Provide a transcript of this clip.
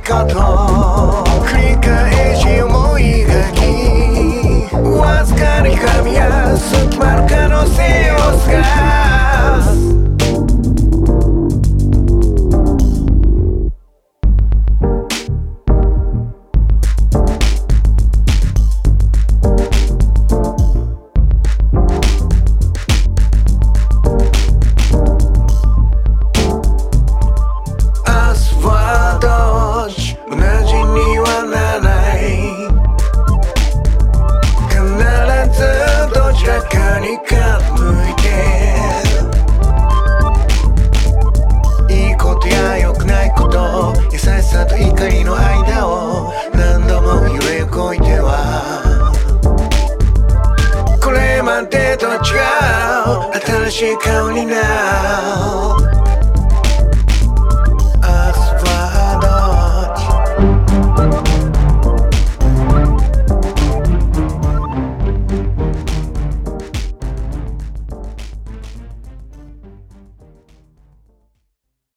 nikako に傾いていいことや良くないこと優しさと怒りの間を何度も揺れ動いては。これまでとは違う新しい顔になる。